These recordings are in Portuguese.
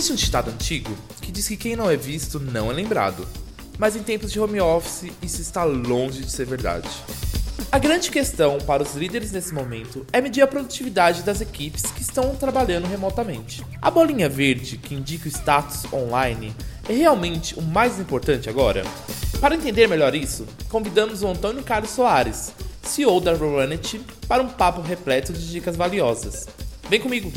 Existe um ditado antigo que diz que quem não é visto não é lembrado. Mas em tempos de home office, isso está longe de ser verdade. A grande questão para os líderes nesse momento é medir a produtividade das equipes que estão trabalhando remotamente. A bolinha verde, que indica o status online, é realmente o mais importante agora? Para entender melhor isso, convidamos o Antônio Carlos Soares, CEO da Runit, para um papo repleto de dicas valiosas. Vem comigo!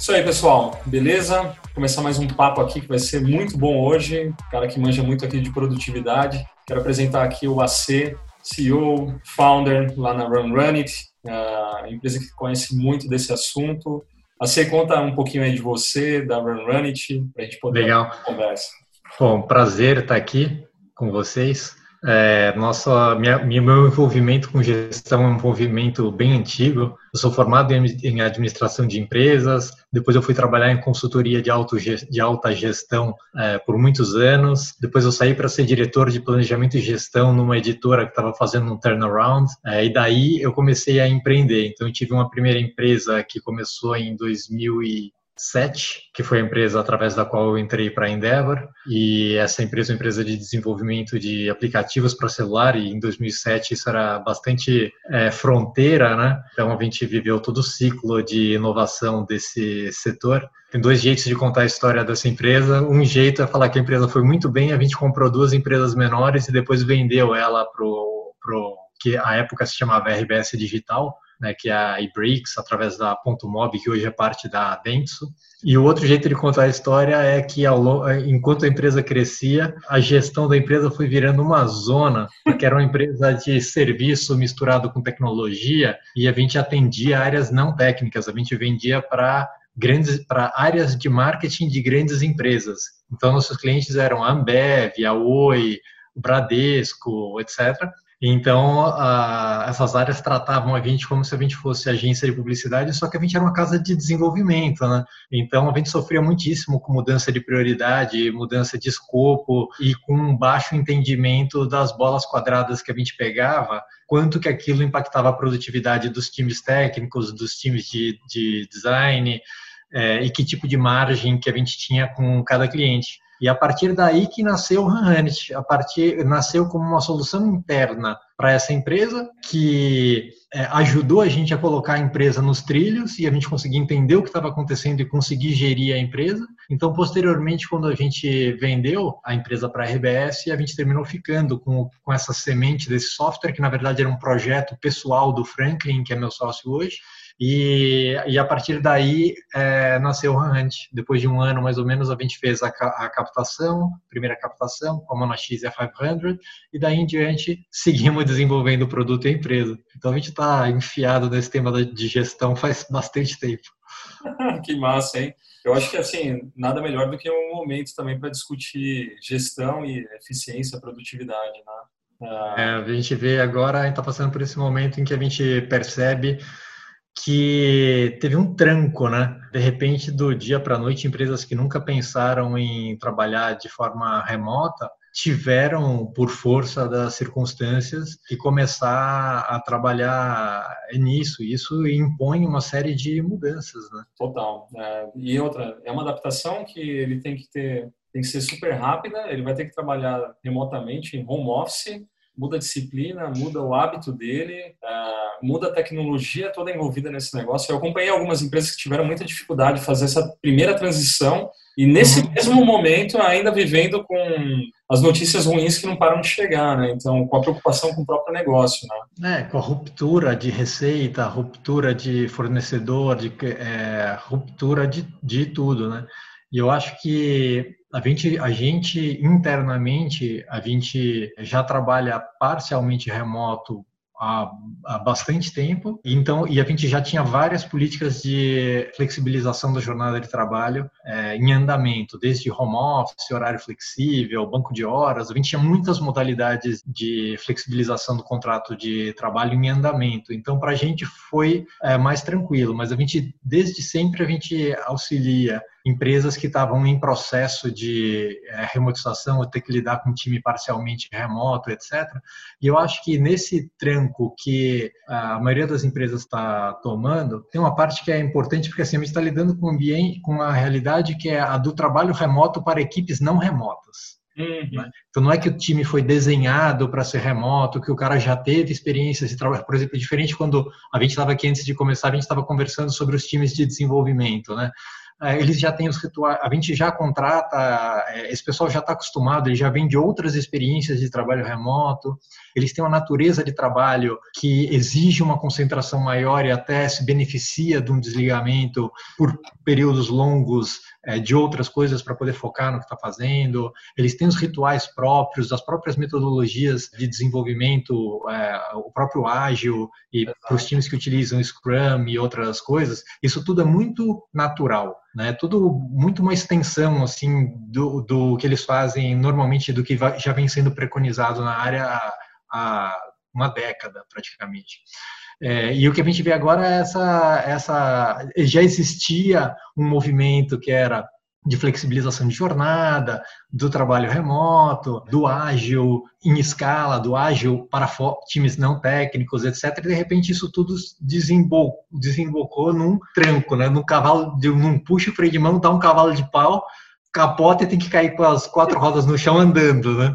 Isso aí, pessoal. Beleza? Vou começar mais um papo aqui que vai ser muito bom hoje. Cara que manja muito aqui de produtividade. Quero apresentar aqui o AC, CEO, founder lá na Run Runit, a empresa que conhece muito desse assunto. AC, conta um pouquinho aí de você, da Run Runit, para a gente poder Legal. conversa. Bom, prazer estar aqui com vocês. É, nossa, minha, meu envolvimento com gestão é um envolvimento bem antigo. Eu sou formado em, em administração de empresas, depois eu fui trabalhar em consultoria de, auto, de alta gestão é, por muitos anos. Depois eu saí para ser diretor de planejamento e gestão numa editora que estava fazendo um turnaround. É, e daí eu comecei a empreender. Então eu tive uma primeira empresa que começou em 2000 e Set, que foi a empresa através da qual eu entrei para a Endeavor, e essa empresa é uma empresa de desenvolvimento de aplicativos para celular, e em 2007 isso era bastante é, fronteira, né? Então a gente viveu todo o ciclo de inovação desse setor. Tem dois jeitos de contar a história dessa empresa. Um jeito é falar que a empresa foi muito bem, a gente comprou duas empresas menores e depois vendeu ela para pro que a época se chamava RBS Digital, né, que é a iBricks, através da Ponto Mob, que hoje é parte da Dentsu. E o outro jeito de contar a história é que, ao, enquanto a empresa crescia, a gestão da empresa foi virando uma zona, porque era uma empresa de serviço misturado com tecnologia, e a gente atendia áreas não técnicas, a gente vendia para grandes para áreas de marketing de grandes empresas. Então nossos clientes eram a Ambev, a Oi, o Bradesco, etc. Então, a, essas áreas tratavam a gente como se a gente fosse agência de publicidade, só que a gente era uma casa de desenvolvimento, né? Então, a gente sofria muitíssimo com mudança de prioridade, mudança de escopo e com um baixo entendimento das bolas quadradas que a gente pegava, quanto que aquilo impactava a produtividade dos times técnicos, dos times de, de design, é, e que tipo de margem que a gente tinha com cada cliente. E a partir daí que nasceu o a partir nasceu como uma solução interna para essa empresa que é, ajudou a gente a colocar a empresa nos trilhos e a gente conseguir entender o que estava acontecendo e conseguir gerir a empresa. Então, posteriormente, quando a gente vendeu a empresa para a RBS, a gente terminou ficando com, com essa semente desse software, que na verdade era um projeto pessoal do Franklin, que é meu sócio hoje, e, e a partir daí é, nasceu o Hunt. Depois de um ano, mais ou menos, a gente fez a, a captação, primeira captação, com a Monax a 500, e daí em diante seguimos desenvolvendo o produto e a empresa. Então a gente está enfiado nesse tema de gestão faz bastante tempo. que massa, hein? Eu acho que assim, nada melhor do que um momento também para discutir gestão e eficiência, produtividade, né? É, a gente vê agora, a gente está passando por esse momento em que a gente percebe que teve um tranco, né? De repente, do dia para a noite, empresas que nunca pensaram em trabalhar de forma remota tiveram, por força das circunstâncias, que começar a trabalhar nisso. Isso impõe uma série de mudanças, né? Total. É, e outra, é uma adaptação que ele tem que ter, tem que ser super rápida. Ele vai ter que trabalhar remotamente, em home office muda a disciplina, muda o hábito dele, uh, muda a tecnologia toda envolvida nesse negócio. Eu acompanhei algumas empresas que tiveram muita dificuldade de fazer essa primeira transição e nesse uhum. mesmo momento ainda vivendo com as notícias ruins que não param de chegar, né? Então, com a preocupação com o próprio negócio, né? É, com a ruptura de receita, ruptura de fornecedor, de é, ruptura de, de tudo, né? E eu acho que a gente, a gente internamente, a gente já trabalha parcialmente remoto há, há, bastante tempo. Então, e a gente já tinha várias políticas de flexibilização da jornada de trabalho é, em andamento, desde home office, horário flexível, banco de horas. A gente tinha muitas modalidades de flexibilização do contrato de trabalho em andamento. Então, para a gente foi é, mais tranquilo. Mas a gente, desde sempre, a gente auxilia empresas que estavam em processo de é, remotização, ou ter que lidar com um time parcialmente remoto, etc. E eu acho que nesse tranco que a maioria das empresas está tomando, tem uma parte que é importante, porque assim, a gente está lidando com um ambiente, com uma realidade que é a do trabalho remoto para equipes não remotas. Uhum. Né? Então não é que o time foi desenhado para ser remoto, que o cara já teve experiências de trabalho, por exemplo, diferente quando a gente estava aqui antes de começar, a gente estava conversando sobre os times de desenvolvimento, né? É, eles já têm os rituais, a gente já contrata, é, esse pessoal já está acostumado, ele já vem de outras experiências de trabalho remoto, eles têm uma natureza de trabalho que exige uma concentração maior e até se beneficia de um desligamento por períodos longos de outras coisas para poder focar no que está fazendo. Eles têm os rituais próprios, as próprias metodologias de desenvolvimento, é, o próprio ágil e para os times que utilizam Scrum e outras coisas. Isso tudo é muito natural, né? Tudo muito uma extensão assim do, do que eles fazem normalmente do que já vem sendo preconizado na área há, há uma década praticamente. É, e o que a gente vê agora é essa, essa. Já existia um movimento que era de flexibilização de jornada, do trabalho remoto, do ágil em escala, do ágil para times não técnicos, etc. E de repente isso tudo desembocou, num tranco, né? num cavalo, de, num puxa o freio de mão, dá um cavalo de pau, capota e tem que cair com as quatro rodas no chão andando, né?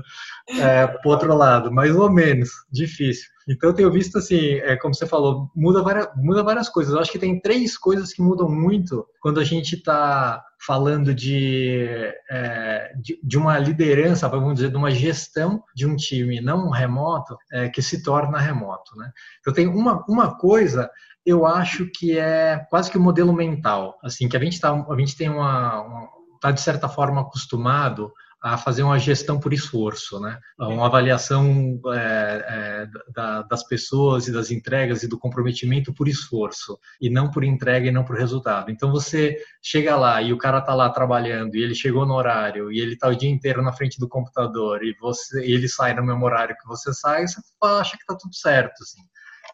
É, outro lado, mais ou menos, difícil. Então, eu tenho visto assim, é, como você falou, muda várias, muda várias coisas. Eu acho que tem três coisas que mudam muito quando a gente está falando de, é, de, de, uma liderança, vamos dizer, de uma gestão de um time não remoto, é, que se torna remoto. Né? Então, tem uma, uma coisa eu acho que é quase que o um modelo mental, assim, que a gente, tá, a gente tem uma, uma tá de certa forma acostumado a fazer uma gestão por esforço, né? Uma avaliação é, é, da, das pessoas e das entregas e do comprometimento por esforço e não por entrega e não por resultado. Então você chega lá e o cara está lá trabalhando e ele chegou no horário e ele está o dia inteiro na frente do computador e você e ele sai no mesmo horário que você sai, você acha que está tudo certo, assim.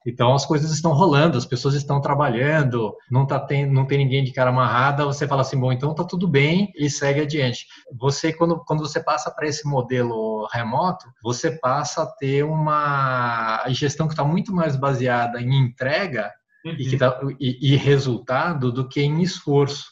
Então as coisas estão rolando, as pessoas estão trabalhando, não tá tem, não tem ninguém de cara amarrada, você fala assim, bom, então tá tudo bem e segue adiante. Você quando, quando você passa para esse modelo remoto, você passa a ter uma gestão que está muito mais baseada em entrega uhum. e, tá, e, e, resultado do que em esforço.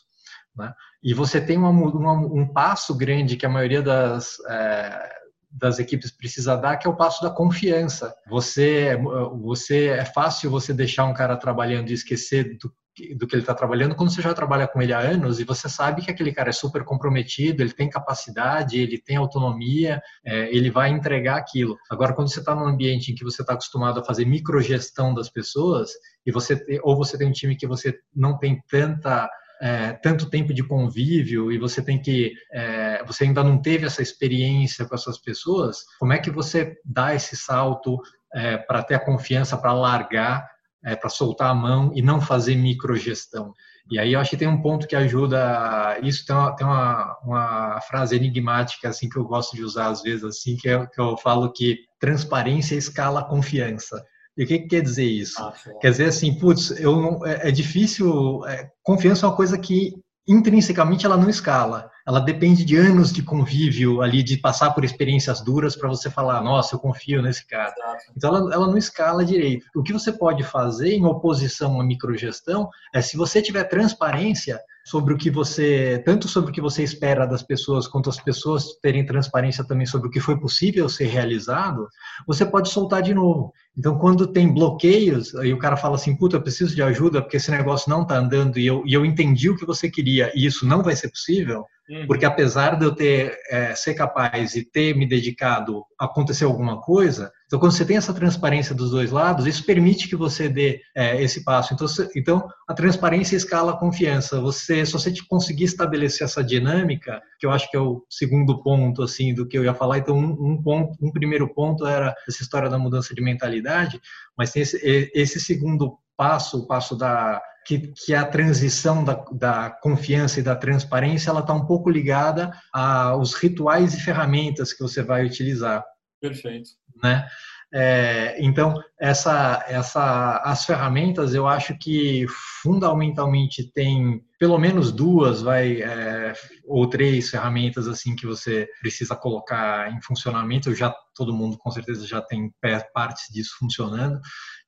Né? E você tem uma, uma, um passo grande que a maioria das é, das equipes precisa dar, que é o passo da confiança. Você, você é fácil você deixar um cara trabalhando e esquecer do, do que ele está trabalhando quando você já trabalha com ele há anos e você sabe que aquele cara é super comprometido, ele tem capacidade, ele tem autonomia, é, ele vai entregar aquilo. Agora, quando você está num ambiente em que você está acostumado a fazer microgestão das pessoas e você ou você tem um time que você não tem tanta é, tanto tempo de convívio e você tem que é, você ainda não teve essa experiência com essas pessoas como é que você dá esse salto é, para ter a confiança para largar é, para soltar a mão e não fazer microgestão? E aí eu acho que tem um ponto que ajuda isso tem uma, tem uma, uma frase enigmática assim que eu gosto de usar às vezes assim que, é, que eu falo que transparência escala confiança e o que, que quer dizer isso? Ah, quer dizer assim, putz, eu não, é, é difícil. É, confiança é uma coisa que intrinsecamente ela não escala. Ela depende de anos de convívio ali, de passar por experiências duras para você falar, nossa, eu confio nesse cara. Então ela, ela não escala direito. O que você pode fazer em oposição à microgestão é se você tiver transparência sobre o que você, tanto sobre o que você espera das pessoas, quanto as pessoas terem transparência também sobre o que foi possível ser realizado, você pode soltar de novo. Então, quando tem bloqueios, aí o cara fala assim, puta, eu preciso de ajuda porque esse negócio não está andando e eu, e eu entendi o que você queria e isso não vai ser possível, uhum. porque apesar de eu ter é, ser capaz e ter me dedicado a acontecer alguma coisa, então quando você tem essa transparência dos dois lados, isso permite que você dê é, esse passo. Então, se, então, a transparência escala a confiança. Você, se você conseguir estabelecer essa dinâmica, que eu acho que é o segundo ponto assim do que eu ia falar. Então, um, um ponto, um primeiro ponto era essa história da mudança de mentalidade, mas tem esse, esse segundo passo, o passo da que, que a transição da, da confiança e da transparência, ela está um pouco ligada aos rituais e ferramentas que você vai utilizar. Perfeito. Né? É, então, essa, essa, as ferramentas, eu acho que fundamentalmente tem pelo menos duas, vai, é, ou três ferramentas assim que você precisa colocar em funcionamento. Já todo mundo com certeza já tem partes disso funcionando.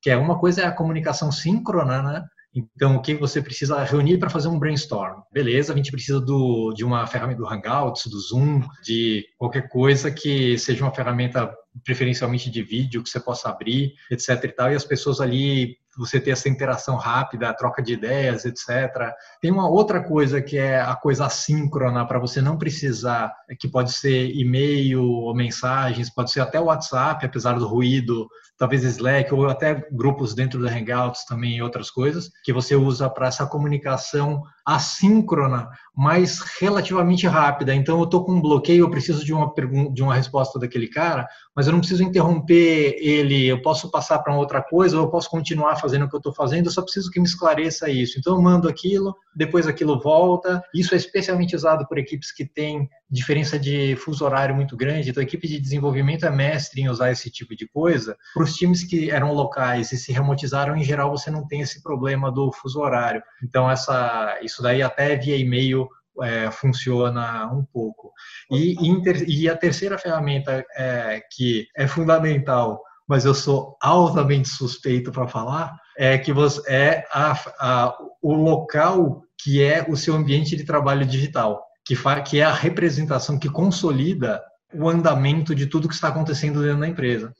Que é uma coisa é a comunicação síncrona, né? Então, o que você precisa reunir para fazer um brainstorm? Beleza, a gente precisa do, de uma ferramenta do Hangouts, do Zoom, de qualquer coisa que seja uma ferramenta preferencialmente de vídeo que você possa abrir, etc e tal, e as pessoas ali você ter essa interação rápida, troca de ideias, etc. Tem uma outra coisa que é a coisa assíncrona para você não precisar, que pode ser e-mail ou mensagens, pode ser até WhatsApp, apesar do ruído, talvez Slack ou até grupos dentro do Hangouts também e outras coisas que você usa para essa comunicação assíncrona, mas relativamente rápida. Então, eu estou com um bloqueio, eu preciso de uma pergunta, de uma resposta daquele cara, mas eu não preciso interromper ele. Eu posso passar para outra coisa, ou eu posso continuar fazendo o que eu estou fazendo. Eu só preciso que me esclareça isso. Então, eu mando aquilo, depois aquilo volta. Isso é especialmente usado por equipes que têm diferença de fuso horário muito grande. Então, a equipe de desenvolvimento é mestre em usar esse tipo de coisa. Para os times que eram locais e se remotizaram, em geral, você não tem esse problema do fuso horário. Então, essa, isso daí até via e-mail é, funciona um pouco. E, inter, e, a terceira ferramenta é, que é fundamental, mas eu sou altamente suspeito para falar, é que você é a, a, o local que é o seu ambiente de trabalho digital que, que é a representação que consolida o andamento de tudo que está acontecendo dentro da empresa.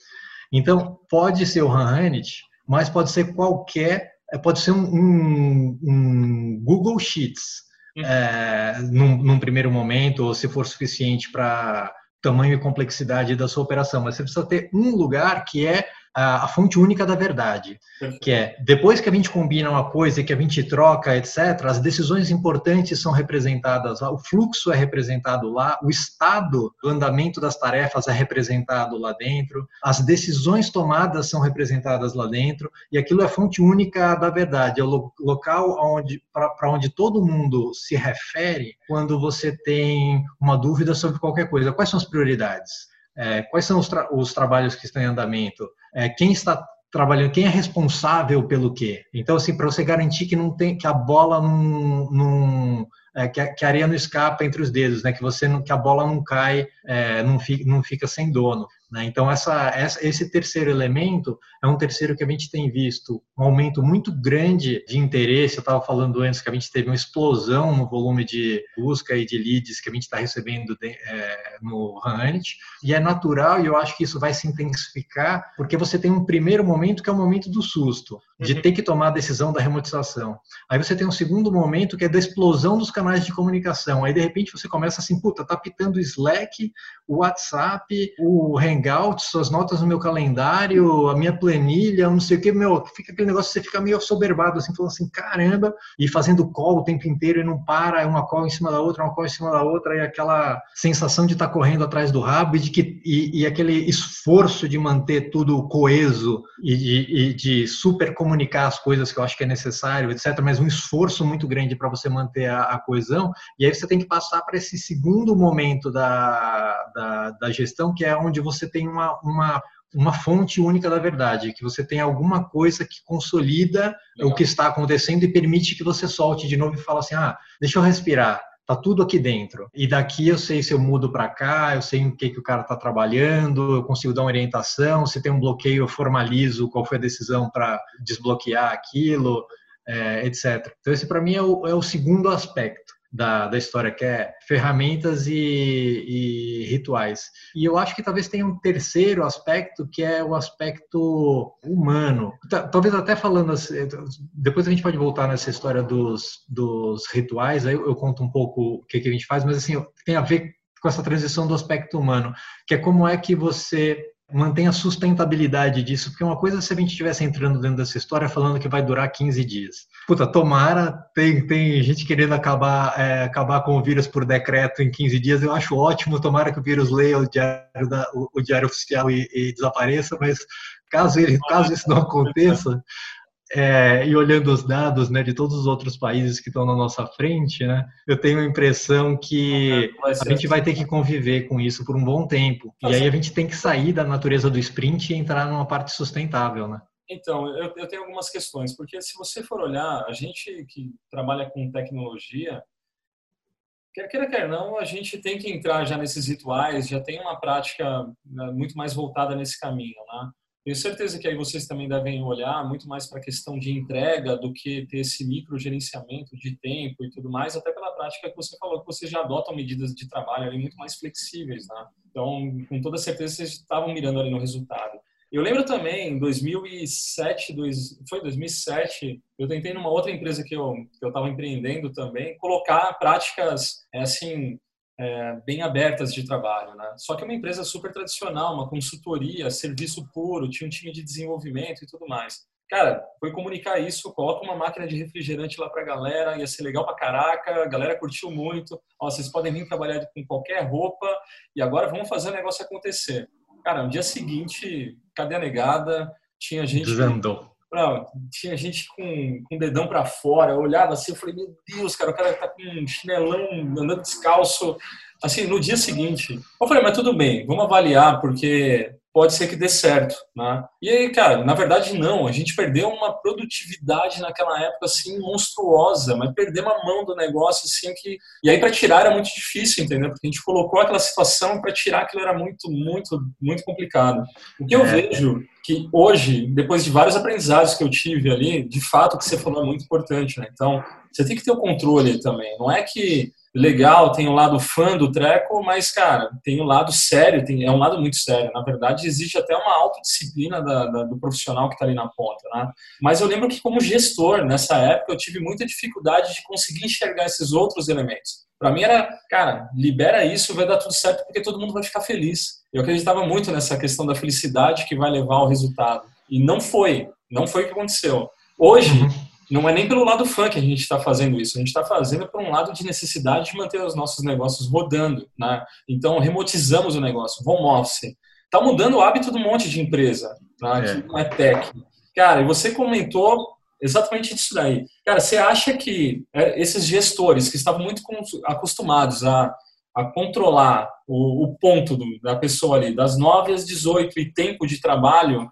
Então, pode ser o Hanhanit, mas pode ser qualquer, é, pode ser um, um, um Google Sheets, uhum. é, num, num, primeiro momento, ou se for suficiente para tamanho e complexidade da sua operação, mas você precisa ter um lugar que é a, a, fonte única da verdade, que é depois que a gente combina uma coisa, que a gente troca, etc., as decisões importantes são representadas lá, o fluxo é representado lá, o estado do andamento das tarefas é representado lá dentro, as decisões tomadas são representadas lá dentro, e aquilo é a fonte única da verdade, é o local onde, para onde todo mundo se refere quando você tem uma dúvida sobre qualquer coisa. Quais são as prioridades? É, quais são os, tra os, trabalhos que estão em andamento? É, quem está trabalhando, quem é responsável pelo quê? Então, assim, para você garantir que não tem, que a bola não, não é, que, a, que, a, areia não escapa entre os dedos, né? Que você que a bola não cai, é, não, fica, não fica sem dono. Né? Então, essa, essa, esse terceiro elemento é um terceiro que a gente tem visto um aumento muito grande de interesse. Eu estava falando antes que a gente teve uma explosão no volume de busca e de leads que a gente está recebendo de, é, no Hunt, e é natural, e eu acho que isso vai se intensificar, porque você tem um primeiro momento que é o momento do susto, de uhum. ter que tomar a decisão da remotização. Aí você tem um segundo momento que é da explosão dos canais de comunicação. Aí, de repente, você começa assim, puta, tá pitando o Slack, o WhatsApp, o Hangouts, suas notas no meu calendário, a minha planilha, não sei o que, meu, fica aquele negócio, você fica meio soberbado, assim, falando assim, caramba, e fazendo call o tempo inteiro e não para, é uma call em cima da outra, uma call em cima da outra, e aquela sensação de estar tá correndo atrás do rabo e, de que, e, e aquele esforço de manter tudo coeso e de, e de super comunicar as coisas que eu acho que é necessário, etc., mas um esforço muito grande para você manter a, a coesão, e aí você tem que passar para esse segundo momento da da, da gestão, que é onde você tem uma, uma, uma fonte única da verdade, que você tem alguma coisa que consolida Legal. o que está acontecendo e permite que você solte de novo e fala assim, ah, deixa eu respirar, tá tudo aqui dentro. E daqui eu sei se eu mudo para cá, eu sei o que, que o cara está trabalhando, eu consigo dar uma orientação, se tem um bloqueio, eu formalizo qual foi a decisão para desbloquear aquilo, é, etc. Então, esse para mim é o, é o segundo aspecto da, da história, que é ferramentas e, e, rituais. E eu acho que talvez tenha um terceiro aspecto, que é o aspecto humano. Talvez até falando, assim, depois a gente pode voltar nessa história dos, dos rituais, aí eu conto um pouco o que, que a gente faz, mas assim, tem a ver com essa transição do aspecto humano, que é como é que você mantém a sustentabilidade disso, porque uma coisa é se a gente estivesse entrando dentro dessa história falando que vai durar 15 dias. Puta, tomara, tem, tem gente querendo acabar, é, acabar com o vírus por decreto em 15 dias, eu acho ótimo, tomara que o vírus leia o diário, da, o, o diário oficial e, e, desapareça, mas caso, ele, caso isso não aconteça, é, e olhando os dados né, de todos os outros países que estão na nossa frente, né, eu tenho a impressão que a gente vai ter que conviver com isso por um bom tempo. E aí a gente tem que sair da natureza do sprint e entrar numa parte sustentável, né? Então, eu, eu tenho algumas questões, porque se você for olhar, a gente que trabalha com tecnologia, quer queira, quer não, a gente tem que entrar já nesses rituais, já tem uma prática né, muito mais voltada nesse caminho, né? Tenho certeza que aí vocês também devem olhar muito mais para a questão de entrega do que ter esse microgerenciamento de tempo e tudo mais, até pela prática que você falou, que vocês já adotam medidas de trabalho ali muito mais flexíveis, né? Então, com toda certeza, vocês estavam mirando ali no resultado. Eu lembro também, em 2007, dois, foi 2007, eu tentei numa outra empresa que eu que eu estava empreendendo também, colocar práticas, é, assim, é, bem abertas de trabalho, né? Só que é uma empresa super tradicional, uma consultoria, serviço puro, tinha um time de desenvolvimento e tudo mais. Cara, foi comunicar isso, coloca uma máquina de refrigerante lá pra galera, ia ser legal pra caraca, a galera curtiu muito. Ó, vocês podem vir trabalhar com qualquer roupa e agora vamos fazer o negócio acontecer. Cara, no dia seguinte, cadê a negada? Tinha gente. Desandou. Não, tinha gente com, com o dedão para fora, eu olhava assim, eu falei, meu Deus, cara, o cara tá com um chinelão andando descalço. Assim, no dia seguinte, eu falei, mas tudo bem, vamos avaliar, porque pode ser que dê certo, né? E aí, cara, na verdade não, a gente perdeu uma produtividade naquela época assim monstruosa, mas perdemos a mão do negócio assim que e aí para tirar era muito difícil, entendeu? Porque a gente colocou aquela situação para tirar aquilo era muito, muito, muito complicado. O que eu é. vejo que hoje, depois de vários aprendizados que eu tive ali, de fato o que você falou é muito importante, né? Então, você tem que ter o controle também. Não é que legal, tem o lado fã do treco, mas, cara, tem o lado sério, tem, é um lado muito sério. Na verdade, existe até uma autodisciplina da, da, do profissional que está ali na ponta, né? Mas eu lembro que, como gestor, nessa época, eu tive muita dificuldade de conseguir enxergar esses outros elementos. Para mim era, cara, libera isso, vai dar tudo certo, porque todo mundo vai ficar feliz. Eu acreditava muito nessa questão da felicidade que vai levar ao resultado. E não foi, não foi o que aconteceu. Hoje, uhum não é nem pelo lado fã que a gente está fazendo isso, a gente está fazendo por um lado de necessidade de manter os nossos negócios rodando. Né? Então, remotizamos o negócio, home office. Está mudando o hábito de um monte de empresa, né? é. que não é tech. Cara, e você comentou exatamente isso daí. Cara, você acha que é, esses gestores que estavam muito acostumados a, a controlar o, o ponto do, da pessoa ali, das 9 às 18 e tempo de trabalho,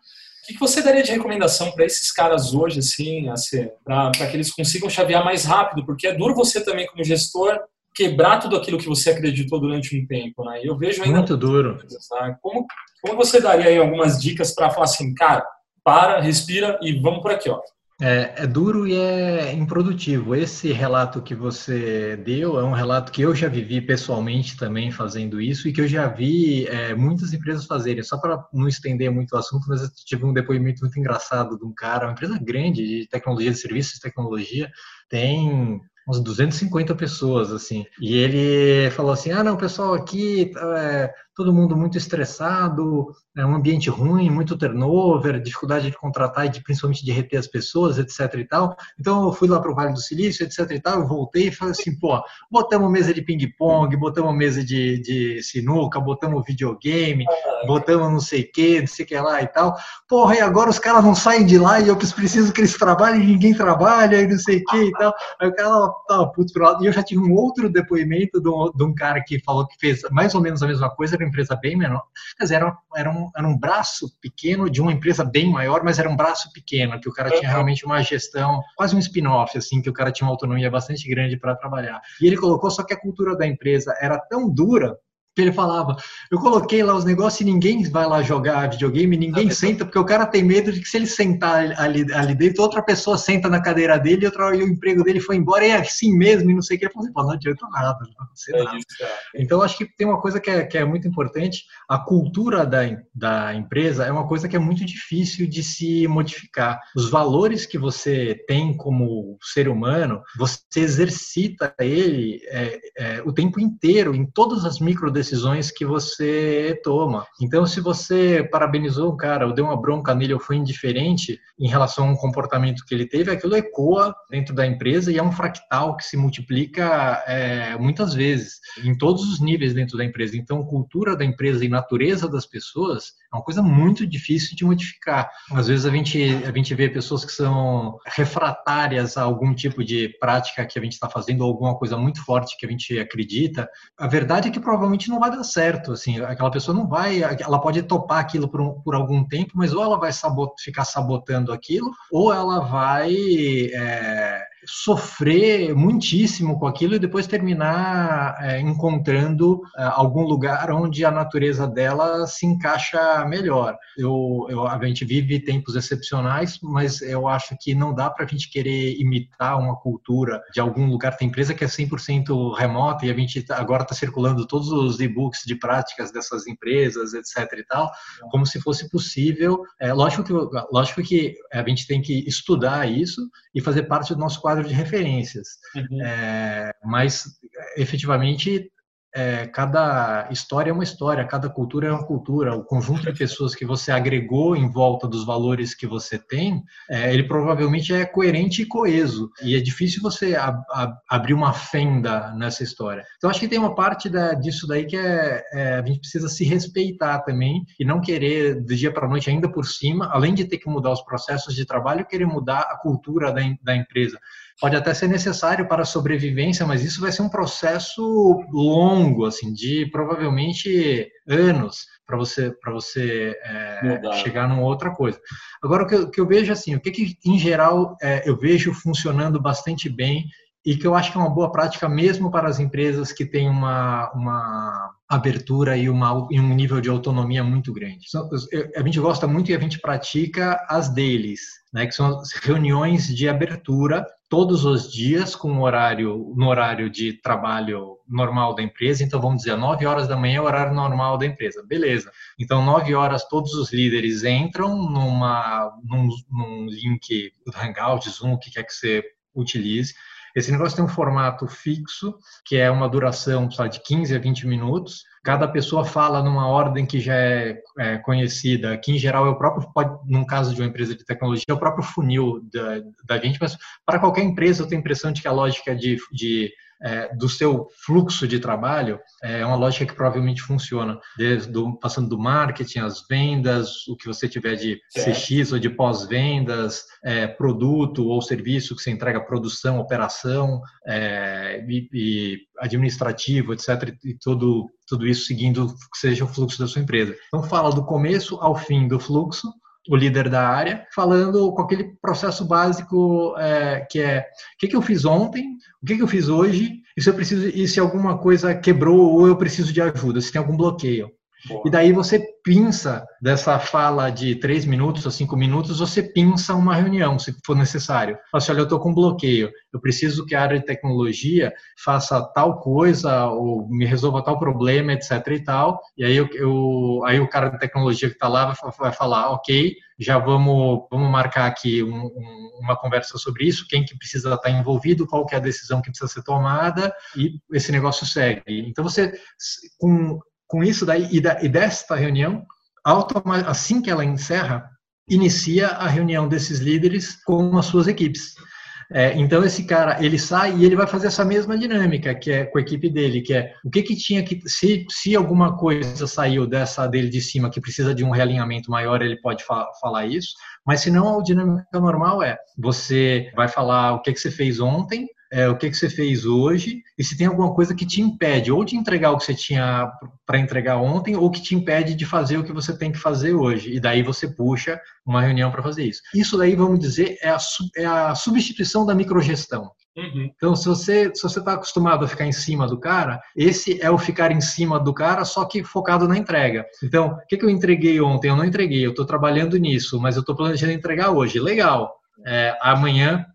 que, que você daria de recomendação para esses caras hoje, assim, assim para que eles consigam chavear mais rápido? Porque é duro você também, como gestor, quebrar tudo aquilo que você acreditou durante um tempo, né? Eu vejo ainda... Muito duro. né? como, como você daria aí algumas dicas para falar assim, cara, para, respira e vamos por aqui, ó. É, é, duro e é improdutivo. Esse relato que você deu é um relato que eu já vivi pessoalmente também fazendo isso e que eu já vi é, muitas empresas fazerem. Só para não estender muito o assunto, mas eu tive um depoimento muito engraçado de um cara, uma empresa grande de tecnologia, de serviços de tecnologia, tem uns 250 pessoas, assim. E ele falou assim, ah, não, pessoal aqui, é, todo mundo muito estressado, é um ambiente ruim, muito turnover, dificuldade de contratar e de, principalmente de reter as pessoas, etc e tal. Então eu fui lá para o Vale do Silício, etc e tal, eu voltei e falei assim, pô, botamos mesa de ping-pong, botamos mesa de, de sinuca, botamos videogame, botamos não sei o que, não sei o que lá e tal. Porra, e agora os caras não saem de lá e eu preciso que eles trabalhem e ninguém trabalha e não sei o que e tal. Aí o cara tava puto pro lado. E eu já tive um outro depoimento de um, de um cara que falou que fez mais ou menos a mesma coisa, empresa bem menor. Quer dizer, era, era um era um braço pequeno de uma empresa bem maior, mas era um braço pequeno, que o cara tinha realmente uma gestão, quase um spin-off, assim, que o cara tinha uma autonomia bastante grande para trabalhar. E ele colocou só que a cultura da empresa era tão dura que ele falava, eu coloquei lá os negócios e ninguém vai lá jogar videogame, ninguém ah, senta, porque o cara tem medo de que se ele sentar ali, ali dentro, outra pessoa senta na cadeira dele e, outra, e o emprego dele foi embora, e é assim mesmo, e não sei o que. Ele falou assim, não adianta nada, não sei é nada. Então, acho que tem uma coisa que é, que é muito importante, a cultura da, da empresa é uma coisa que é muito difícil de se modificar. Os valores que você tem como ser humano, você exercita ele é, é, o tempo inteiro, em todas as micro decisões decisões que você toma. Então, se você parabenizou um cara, ou deu uma bronca nele, ou foi indiferente em relação a um comportamento que ele teve, aquilo ecoa dentro da empresa e é um fractal que se multiplica é, muitas vezes, em todos os níveis dentro da empresa. Então, cultura da empresa e natureza das pessoas é uma coisa muito difícil de modificar. Às vezes a gente, a gente vê pessoas que são refratárias a algum tipo de prática que a gente está fazendo, ou alguma coisa muito forte que a gente acredita. A verdade é que provavelmente não vai dar certo. Assim, aquela pessoa não vai, ela pode topar aquilo por, um, por algum tempo, mas ou ela vai sabot, ficar sabotando aquilo, ou ela vai é, sofrer muitíssimo com aquilo e depois terminar é, encontrando é, algum lugar onde a natureza dela se encaixa melhor. Eu, eu, a gente vive tempos excepcionais, mas eu acho que não dá para a gente querer imitar uma cultura de algum lugar. Tem empresa que é 100% remota e a gente tá, agora está circulando todos os e-books de práticas dessas empresas, etc. e tal, como se fosse possível. É, lógico, que, lógico que a gente tem que estudar isso e fazer parte do nosso quadro de referências. Uhum. É, mas, efetivamente, é, cada história é uma história, cada cultura é uma cultura. O conjunto de pessoas que você agregou em volta dos valores que você tem, é, ele provavelmente é coerente e coeso. E é difícil você abrir uma fenda nessa história. Então, acho que tem uma parte da, disso daí que é, é, a gente precisa se respeitar também e não querer, do dia para a noite, ainda por cima, além de ter que mudar os processos de trabalho, querer mudar a cultura da, da empresa pode até ser necessário para a sobrevivência, mas isso vai ser um processo longo, assim, de provavelmente anos para você para você é, chegar numa outra coisa. Agora o que eu, que eu vejo assim, o que, que em geral é, eu vejo funcionando bastante bem e que eu acho que é uma boa prática mesmo para as empresas que têm uma, uma abertura e, uma, e um nível de autonomia muito grande. A gente gosta muito e a gente pratica as dailies, né, que são as reuniões de abertura todos os dias com horário no horário de trabalho normal da empresa. Então vamos dizer, 9 horas da manhã é o horário normal da empresa. Beleza. Então 9 horas todos os líderes entram numa num, num link do Hangout, Zoom, o que quer que você utilize esse negócio tem um formato fixo, que é uma duração sabe, de 15 a 20 minutos. Cada pessoa fala numa ordem que já é, é, conhecida, que em geral é o próprio, pode, num caso de uma empresa de tecnologia, é o próprio funil da, da gente, mas para qualquer empresa eu tenho a impressão de que a lógica de, de é, do seu fluxo de trabalho é uma lógica que provavelmente funciona, do, passando do marketing, as vendas, o que você tiver de CX ou de pós-vendas, é, produto ou serviço que você entrega, produção, operação é, e, e, administrativo, etc. E tudo, tudo isso seguindo que seja o fluxo da sua empresa. Então, fala do começo ao fim do fluxo o líder da área, falando com aquele processo básico é, que é o que, que eu fiz ontem, o que, que eu fiz hoje, e se eu preciso, e se alguma coisa quebrou ou eu preciso de ajuda, se tem algum bloqueio. Boa. E daí você pinça dessa fala de três minutos ou cinco minutos, você pinça uma reunião, se for necessário. Fala assim, olha, eu estou com bloqueio, eu preciso que a área de tecnologia faça tal coisa ou me resolva tal problema, etc e tal. E aí, eu, eu aí o cara de tecnologia que está lá vai, falar, ok, já vamos, vamos marcar aqui um, um, uma conversa sobre isso, quem que precisa estar envolvido, qual que é a decisão que precisa ser tomada e esse negócio segue. Então você, com com isso daí e, da, e desta reunião, assim que ela encerra, inicia a reunião desses líderes com as suas equipes. É, então esse cara ele sai e ele vai fazer essa mesma dinâmica que é com a equipe dele, que é o que que tinha que se, se alguma coisa saiu dessa dele de cima que precisa de um realinhamento maior ele pode fa falar isso, mas se não a dinâmica normal é você vai falar o que que você fez ontem, é, o que, que você fez hoje e se tem alguma coisa que te impede ou de entregar o que você tinha para entregar ontem ou que te impede de fazer o que você tem que fazer hoje. E daí você puxa uma reunião para fazer isso. Isso daí, vamos dizer, é a, é a substituição da microgestão. Uhum. Então, se você se você está acostumado a ficar em cima do cara, esse é o ficar em cima do cara, só que focado na entrega. Então, o que, que eu entreguei ontem? Eu não entreguei, eu estou trabalhando nisso, mas eu estou planejando entregar hoje. Legal. É, amanhã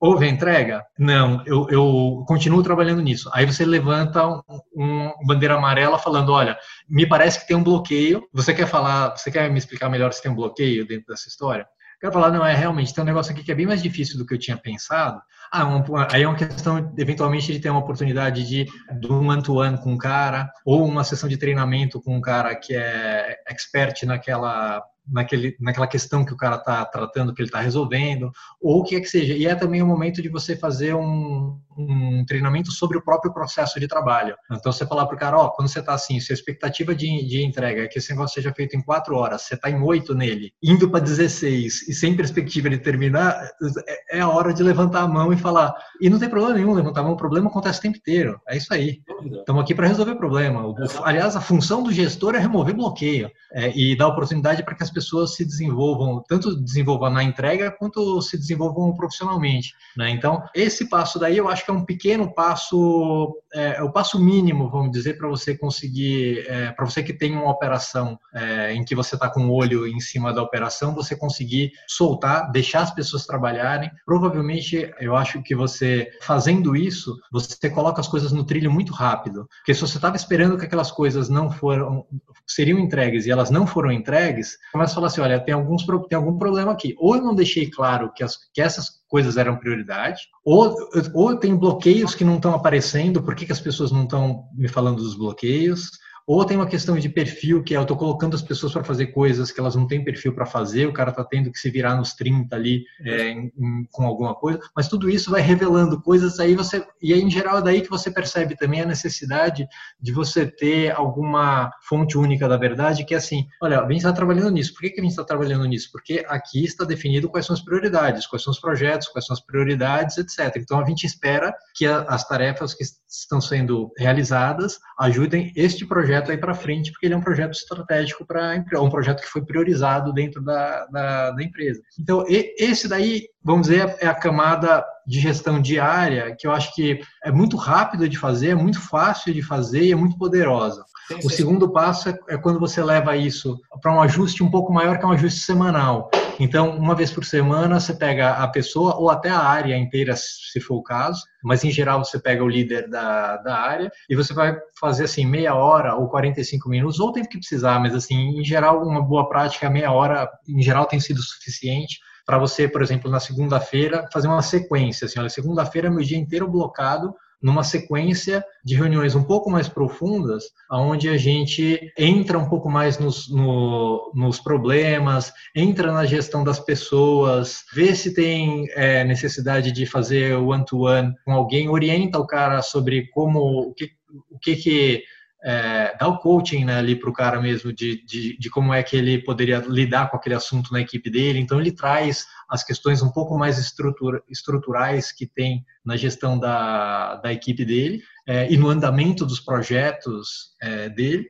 houve entrega? Não, eu, eu continuo trabalhando nisso. Aí você levanta um, um, bandeira amarela falando, olha, me parece que tem um bloqueio. Você quer falar, você quer me explicar melhor se tem um bloqueio dentro dessa história? O cara fala, não, é realmente, tem um negócio aqui que é bem mais difícil do que eu tinha pensado. Ah, aí é uma questão, eventualmente, de ter uma oportunidade de, de um one-to-one com um cara, ou uma sessão de treinamento com um cara que é expert naquela naquele, naquela questão que o cara está tratando, que ele está resolvendo, ou o que é que seja. E é também o momento de você fazer um, um treinamento sobre o próprio processo de trabalho. Então, você falar para o cara, ó, quando você está assim, sua expectativa de, de entrega é que esse negócio seja feito em quatro horas, você está em oito nele, indo para 16 e sem perspectiva de terminar, é, é a hora de levantar a mão e falar. E não tem problema nenhum levantar a mão, o problema acontece o tempo inteiro. É isso aí. Estamos aqui para resolver problema. Aliás, a função do gestor é remover bloqueio é, e dar oportunidade para que as pessoas se desenvolvam, tanto desenvolvam na entrega quanto se desenvolvam profissionalmente. Né? Então, esse passo daí eu acho que é um pequeno passo, é, é o passo mínimo, vamos dizer, para você conseguir, é, para você que tem uma operação é, em que você está com o olho em cima da operação, você conseguir soltar, deixar as pessoas trabalharem. Provavelmente, eu acho que você, fazendo isso, você coloca as coisas no trilho muito rápido. Porque se você estava esperando que aquelas coisas não foram, seriam entregues e elas não foram entregues, começa a falar assim, olha, tem, alguns, tem algum problema aqui. Ou eu não deixei claro que, as, que essas coisas eram prioridade, ou, ou tem bloqueios que não estão aparecendo, por que, que as pessoas não estão me falando dos bloqueios? Ou tem uma questão de perfil, que é eu estou colocando as pessoas para fazer coisas que elas não têm perfil para fazer, o cara está tendo que se virar nos 30 ali é, em, em, com alguma coisa, mas tudo isso vai revelando coisas aí você e aí, em geral é daí que você percebe também a necessidade de você ter alguma fonte única da verdade, que é assim, olha, a gente está trabalhando nisso, por que, que a gente está trabalhando nisso? Porque aqui está definido quais são as prioridades, quais são os projetos, quais são as prioridades, etc. Então a gente espera que a, as tarefas que estão sendo realizadas ajudem este projeto projeto aí para frente, porque ele é um projeto estratégico para a empresa, um projeto que foi priorizado dentro da, da, da empresa. Então, e, esse daí, vamos dizer, é a camada de gestão diária, que eu acho que é muito rápido de fazer, é muito fácil de fazer e é muito poderosa. Sim, sim. O segundo passo é, é quando você leva isso para um ajuste um pouco maior, que é um ajuste semanal. Então, uma vez por semana, você pega a pessoa ou até a área inteira, se for o caso, mas em geral você pega o líder da, da área e você vai fazer assim meia hora ou 45 minutos, ou tempo que precisar, mas assim, em geral, uma boa prática, meia hora, em geral, tem sido suficiente para você, por exemplo, na segunda-feira, fazer uma sequência. Assim, olha, segunda-feira é meu dia inteiro blocado numa sequência de reuniões um pouco mais profundas, onde a gente entra um pouco mais nos, no, nos problemas, entra na gestão das pessoas, vê se tem é, necessidade de fazer one-to-one -one com alguém, orienta o cara sobre como, o que, o que, que é, dar o coaching né, ali para o cara mesmo de, de, de, como é que ele poderia lidar com aquele assunto na equipe dele. Então, ele traz as questões um pouco mais estrutura, estruturais que tem na gestão da, da equipe dele é, e no andamento dos projetos é, dele.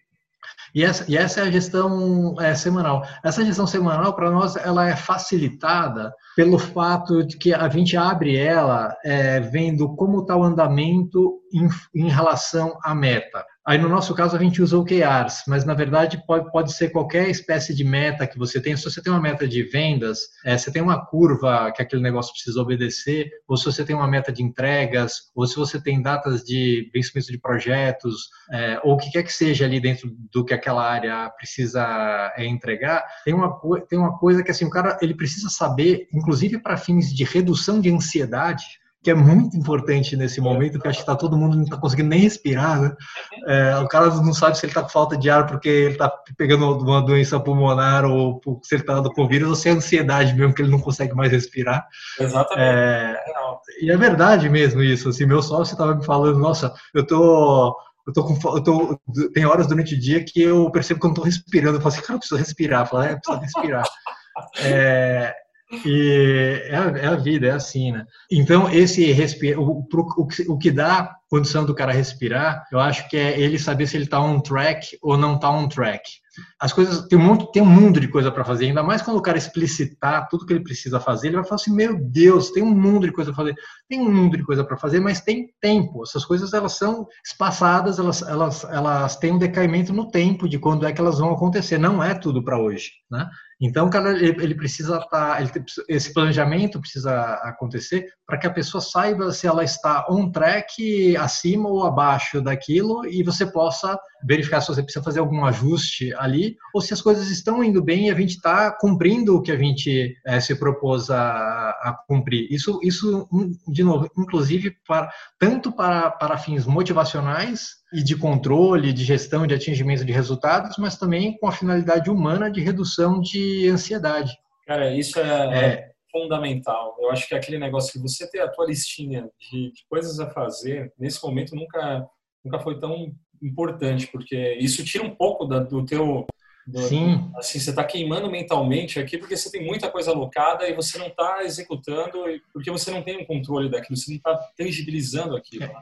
E essa, e essa é a gestão é, semanal. Essa gestão semanal, para nós, ela é facilitada pelo fato de que a gente abre ela é, vendo como está o andamento em, em relação à meta. Aí, no nosso caso, a gente usa OKRs, mas na verdade pode, pode ser qualquer espécie de meta que você tenha. Se você tem uma meta de vendas, é, você tem uma curva que aquele negócio precisa obedecer, ou se você tem uma meta de entregas, ou se você tem datas de vencimento de projetos, é, ou o que quer que seja ali dentro do que aquela área precisa é, entregar, tem uma, tem uma coisa que assim, o cara ele precisa saber, inclusive para fins de redução de ansiedade, que é muito importante nesse momento, porque acho que está todo mundo não está conseguindo nem respirar, né? É, o cara não sabe se ele está com falta de ar porque ele está pegando uma doença pulmonar ou se ele está com vírus ou se é ansiedade mesmo que ele não consegue mais respirar. Exatamente. É, e é verdade mesmo isso. Assim, meu sócio estava me falando, nossa, eu tô eu tô com, eu tô, tem horas durante o dia que eu percebo que eu não tô respirando. Eu falo assim, cara, eu preciso respirar. Eu falo, é, preciso respirar. É, e é a, é a, vida, é assim, né? Então, esse respira, o, o, o, que dá condição do cara respirar, eu acho que é ele saber se ele está on track ou não está on track. As coisas, tem um, monte, tem um mundo de coisa para fazer, ainda mais quando o cara explicitar tudo que ele precisa fazer, ele vai falar assim: meu Deus, tem um mundo de coisa para fazer, tem um mundo de coisa para fazer, mas tem tempo. Essas coisas elas são espaçadas, elas, elas, elas têm um decaimento no tempo de quando é que elas vão acontecer. Não é tudo para hoje, né? Então, cara, ele, ele precisa estar, tá, esse planejamento precisa acontecer para que a pessoa saiba se ela está on track, acima ou abaixo daquilo, e você possa verificar se você precisa fazer algum ajuste ali, ou se as coisas estão indo bem e a gente está cumprindo o que a gente é, se propôs a, a, cumprir. Isso, isso, de novo, inclusive, para, tanto para, para fins motivacionais e de controle, de gestão, de atingimento de resultados, mas também com a finalidade humana de redução de ansiedade. Cara, isso é, é fundamental. Eu acho que aquele negócio que você ter a tua listinha de, de coisas a fazer, nesse momento nunca nunca foi tão importante, porque isso tira um pouco da, do teu do, Sim. Assim, você está queimando mentalmente aqui porque você tem muita coisa alocada e você não está executando porque você não tem um controle daquilo, você não está tangibilizando aquilo. É. Né?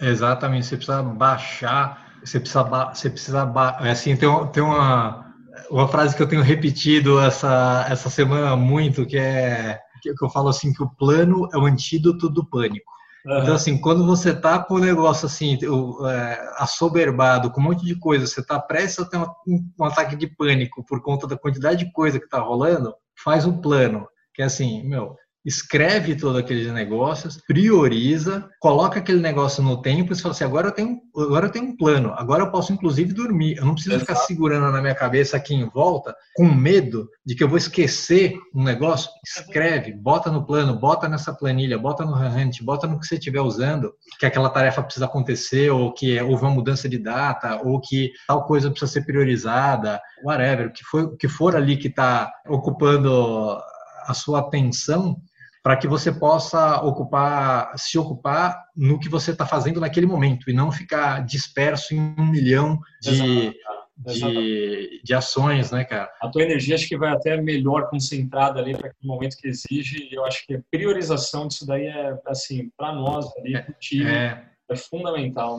Exatamente, você precisa baixar, você precisa, você precisa assim, tem, tem uma uma frase que eu tenho repetido essa, essa semana muito, que é que eu falo assim, que o plano é o antídoto do pânico. Uhum. Então, assim, quando você tá com o negócio assim, é, assoberbado, com um monte de coisa, você tá prestes a ter um, um, ataque de pânico por conta da quantidade de coisa que tá rolando, faz um plano. Que é assim, meu, escreve todos aqueles negócios, prioriza, coloca aquele negócio no tempo e fala assim, agora eu tenho, agora eu tenho um plano, agora eu posso inclusive dormir, eu não preciso Exato. ficar segurando na minha cabeça aqui em volta com medo de que eu vou esquecer um negócio, escreve, bota no plano, bota nessa planilha, bota no Hunt, bota no que você estiver usando, que aquela tarefa precisa acontecer, ou que houve uma mudança de data, ou que tal coisa precisa ser priorizada, whatever, o que for, que for ali que está ocupando a sua atenção, para que você possa ocupar, se ocupar no que você está fazendo naquele momento e não ficar disperso em um milhão de, de, de, ações, né, cara? A tua energia acho que vai até melhor concentrada ali para aquele momento que exige. E eu acho que a priorização disso daí é, assim, para nós ali, é, time, é, é fundamental.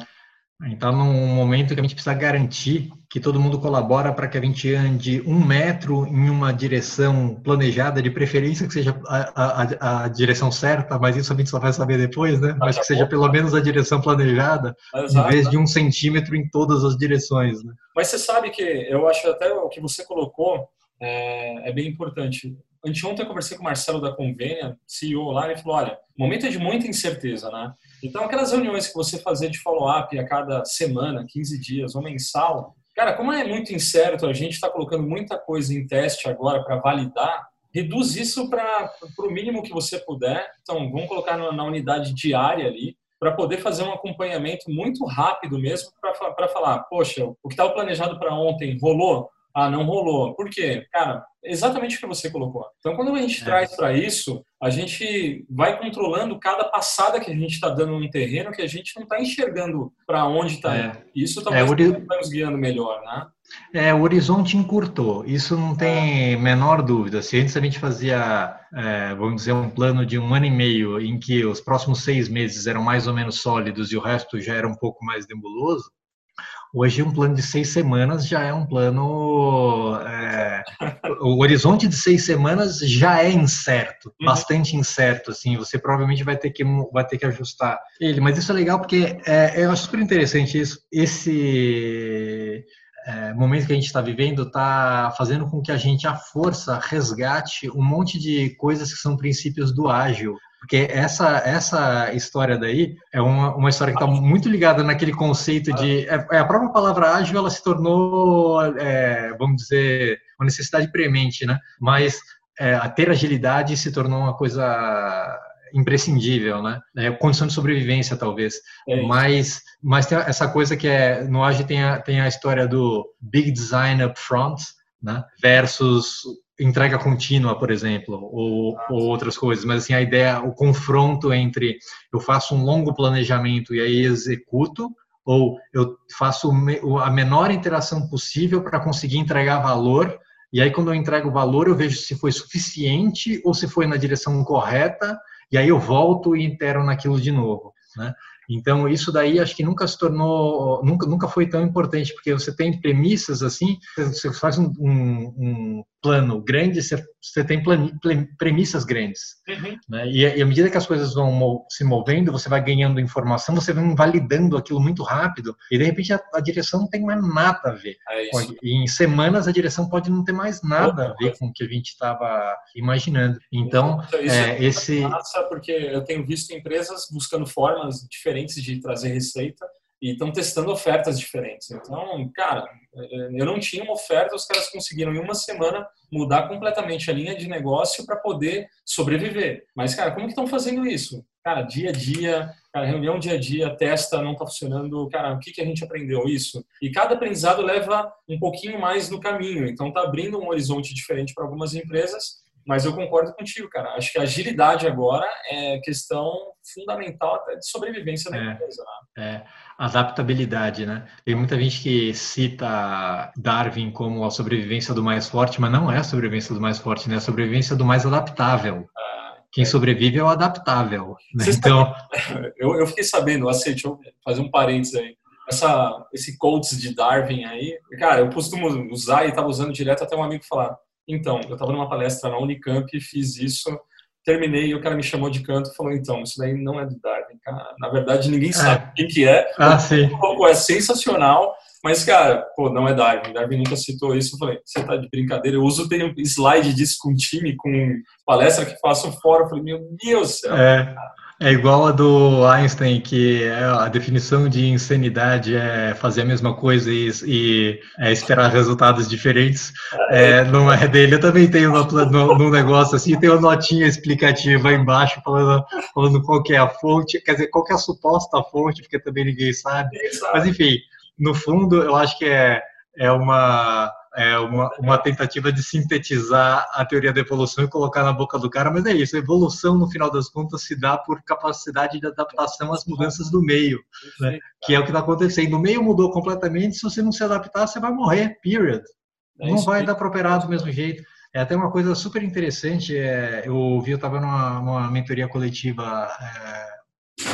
Então, num momento que a gente precisa garantir que todo mundo colabora para que a gente ande um metro em uma direção planejada, de preferência que seja a, a, a direção certa, mas isso a gente só vai saber depois, né? Mas que seja pelo menos a direção planejada, Exato. em vez de um centímetro em todas as direções, né? Mas você sabe que eu acho até o que você colocou é, é bem importante. Anteontem eu conversei com o Marcelo da Convênia, CEO lá, e ele falou, olha, momento é de muita incerteza, né? Então, aquelas reuniões que você fazia de follow-up a cada semana, 15 dias ou mensal, cara, como é muito incerto, a gente está colocando muita coisa em teste agora para validar, reduz isso para o mínimo que você puder. Então, vamos colocar na, na unidade diária ali, para poder fazer um acompanhamento muito rápido mesmo, para falar, poxa, o que estava planejado para ontem rolou? Ah, não rolou. Por quê? Cara, exatamente o que você colocou. Então, quando a gente é. traz para isso, a gente vai controlando cada passada que a gente está dando no terreno que a gente não está enxergando para onde está é. Isso talvez é, está nos guiando melhor, né? É, o horizonte encurtou, isso não tem é. menor dúvida. Se antes a gente fazia, é, vamos dizer, um plano de um ano e meio em que os próximos seis meses eram mais ou menos sólidos e o resto já era um pouco mais nebuloso, Hoje, um plano de seis semanas já é um plano. É, o horizonte de seis semanas já é incerto, uhum. bastante incerto. Assim, você provavelmente vai ter que vai ter que ajustar ele. Mas isso é legal porque é, eu acho super interessante isso. Esse é, momento que a gente está vivendo está fazendo com que a gente, à força, resgate um monte de coisas que são princípios do ágil. Porque essa, essa história daí é uma, uma história que está muito ligada naquele conceito de. É, é, a própria palavra ágil ela se tornou, é, vamos dizer, uma necessidade premente, né? Mas é, a ter agilidade se tornou uma coisa imprescindível, né? É, condição de sobrevivência, talvez. É mas, mas tem essa coisa que é. No Agile tem a, tem a história do big design up front, né? Versus entrega contínua, por exemplo, ou, ou, outras coisas, mas assim a ideia, o confronto entre eu faço um longo planejamento e aí executo, ou eu faço a menor interação possível para conseguir entregar valor, e aí quando eu entrego valor eu vejo se foi suficiente ou se foi na direção correta, e aí eu volto e intero naquilo de novo, né? Então, isso daí acho que nunca se tornou, nunca, nunca foi tão importante, porque você tem premissas assim, você faz um, um, um plano grande, você, você tem plan, premissas grandes. Uhum. Né? E, e, à medida que as coisas vão se movendo, você vai ganhando informação, você vai validando aquilo muito rápido, e de repente a, a direção não tem mais nada a ver. É em semanas a direção pode não ter mais nada a ver com o que a gente estava imaginando. Então, então isso é, é esse. Massa porque eu tenho visto empresas buscando formas diferentes de trazer receita e estão testando ofertas diferentes. Então, cara, é, eu não tinha uma oferta, os caras conseguiram em uma semana mudar completamente a linha de negócio para poder sobreviver. Mas, cara, como que estão fazendo isso? Cara, dia a dia, cara, reunião dia a dia, testa, não está funcionando, cara, o que, que a gente aprendeu isso? E cada aprendizado leva um pouquinho mais no caminho, então está abrindo um horizonte diferente para algumas empresas mas eu concordo contigo, cara. Acho que a agilidade agora é questão fundamental até de sobrevivência da é, empresa. Né? É, adaptabilidade, né? Tem muita gente que cita Darwin como a sobrevivência do mais forte, mas não é a sobrevivência do mais forte, né? É a sobrevivência do mais adaptável. Ah, Quem é. sobrevive é o adaptável. Né? Então, eu, eu fiquei sabendo, assim, deixa eu fazer um parênteses aí. Essa, esse quotes de Darwin aí, cara, eu costumo usar e estava usando direto até um amigo falar então, eu estava numa palestra na Unicamp e fiz isso, terminei e o cara me chamou de canto e falou, então, isso daí não é do Darwin, cara. Na verdade, ninguém é. sabe quem que é. Ah, sim. Pô, é sensacional, mas, cara, pô, não é Darwin. Darwin nunca citou isso. Eu falei, você tá de brincadeira? Eu uso, tem um slide disso com time, com palestra que faço fora. Eu falei, meu Deus céu. É. É igual a do Einstein, que é a definição de insanidade é fazer a mesma coisa e, e é esperar resultados diferentes. É, não é dele. Eu também tenho no, negócio assim, tem uma notinha explicativa embaixo falando, falando qual é a fonte, quer dizer, qual é a suposta fonte, porque também ninguém sabe. Mas enfim, no fundo, eu acho que é, é uma é uma, uma tentativa de sintetizar a teoria da evolução e colocar na boca do cara, mas é isso, a evolução, no final das contas, se dá por capacidade de adaptação às mudanças do meio, né? que é o que está acontecendo. O meio mudou completamente, se você não se adaptar, você vai morrer, period. É não vai dar para operar do mesmo jeito. É até uma coisa super interessante, é, eu ouvi, eu estava numa, numa mentoria coletiva é,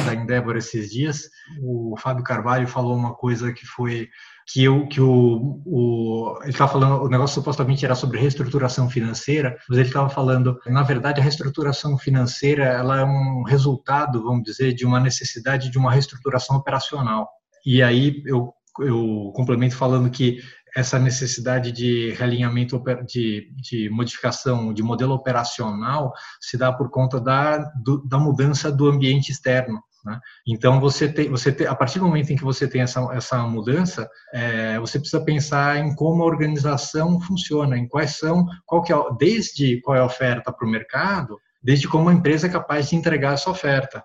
da Endeavor esses dias, o Fábio Carvalho falou uma coisa que foi que, o, que o, o ele estava falando, o negócio supostamente era sobre reestruturação financeira, mas ele estava falando, na verdade, a reestruturação financeira ela é um resultado, vamos dizer, de uma necessidade de uma reestruturação operacional. E aí eu, eu complemento falando que essa necessidade de realinhamento, de, de modificação de modelo operacional se dá por conta da, do, da mudança do ambiente externo. Né? Então, você tem, você tem, a partir do momento em que você tem essa, essa mudança, é, você precisa pensar em como a organização funciona, em quais são, qual que é, desde qual é a oferta para o mercado, desde como a empresa é capaz de entregar essa oferta.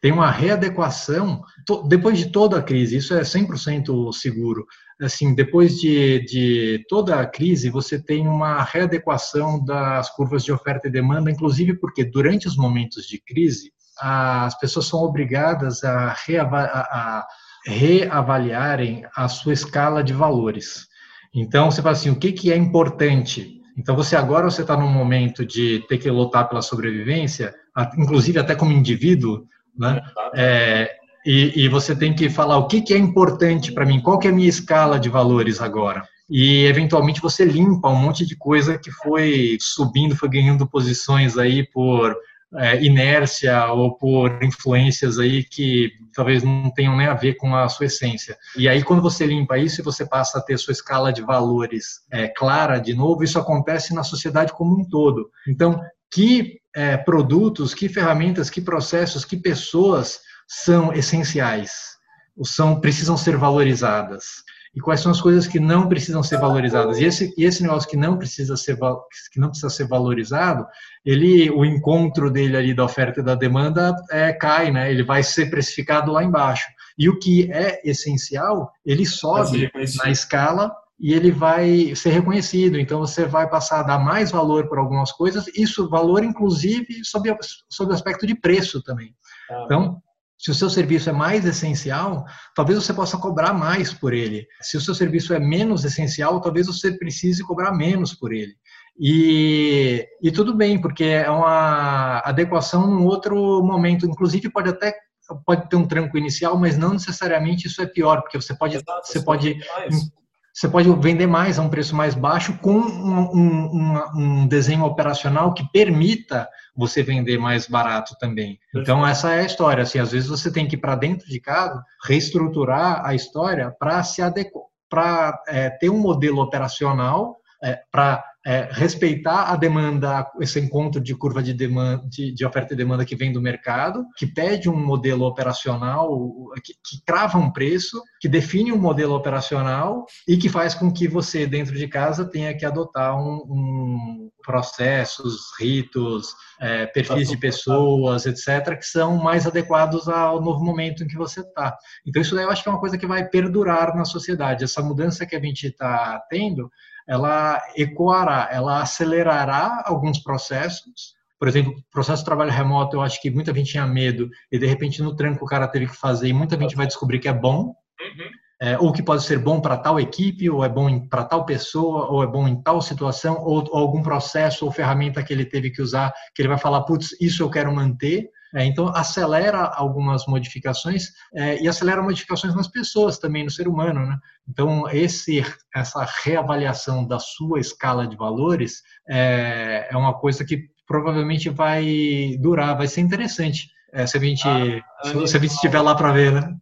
Tem uma readequação, depois de toda a crise, isso é 100% seguro. Assim, depois de, de toda a crise, você tem uma readequação das curvas de oferta e demanda, inclusive porque durante os momentos de crise, as pessoas são obrigadas a, a reavaliarem a sua escala de valores. Então, você fala assim, o que, que é importante? Então, você agora você está num momento de ter que lutar pela sobrevivência, inclusive até como indivíduo, né? É, e, e, você tem que falar o que, que é importante para mim, qual que é a minha escala de valores agora. E, eventualmente, você limpa um monte de coisa que foi subindo, foi ganhando posições aí por é, inércia ou por influências aí que talvez não tenham nem a ver com a sua essência. E aí, quando você limpa isso e você passa a ter sua escala de valores é, clara de novo, isso acontece na sociedade como um todo. Então, que é, produtos, que ferramentas, que processos, que pessoas são essenciais, são precisam ser valorizadas e quais são as coisas que não precisam ser valorizadas. E esse, esse negócio que não precisa ser que não precisa ser valorizado, ele o encontro dele ali da oferta e da demanda é, cai, né? Ele vai ser precificado lá embaixo. E o que é essencial, ele sobe na escala e ele vai ser reconhecido. Então você vai passar a dar mais valor para algumas coisas, isso valor inclusive sob, sob o aspecto de preço também. Ah. Então, se o seu serviço é mais essencial, talvez você possa cobrar mais por ele. Se o seu serviço é menos essencial, talvez você precise cobrar menos por ele. E, e tudo bem, porque é uma adequação num outro momento. Inclusive, pode até pode ter um tranco inicial, mas não necessariamente isso é pior, porque você pode, Exato, você pode você pode vender mais a um preço mais baixo com um, um, um, desenho operacional que permita você vender mais barato também. Então, essa é a história. Assim, às vezes você tem que ir para dentro de casa, reestruturar a história para se adequar, para é, ter um modelo operacional, é, para é, respeitar a demanda, esse encontro de curva de, demanda, de, de, oferta e demanda que vem do mercado, que pede um modelo operacional, que, que crava um preço, que define um modelo operacional e que faz com que você, dentro de casa, tenha que adotar um, um processos, ritos, é, perfis de pessoas, etc., que são mais adequados ao novo momento em que você está. Então, isso daí eu acho que é uma coisa que vai perdurar na sociedade. Essa mudança que a gente está tendo, ela ecoará, ela acelerará alguns processos. Por exemplo, processo de trabalho remoto, eu acho que muita gente tinha medo e de repente no tranco o cara teve que fazer e muita gente vai descobrir que é bom. Uhum. É, ou que pode ser bom para tal equipe, ou é bom para tal pessoa, ou é bom em tal situação, ou, ou, algum processo ou ferramenta que ele teve que usar, que ele vai falar, putz, isso eu quero manter. É, então, acelera algumas modificações é, e acelera modificações nas pessoas também, no ser humano. Né? Então, esse, essa reavaliação da sua escala de valores é, é uma coisa que provavelmente vai durar, vai ser interessante. É, se a gente, ah, se a gente estiver lá para ver, né?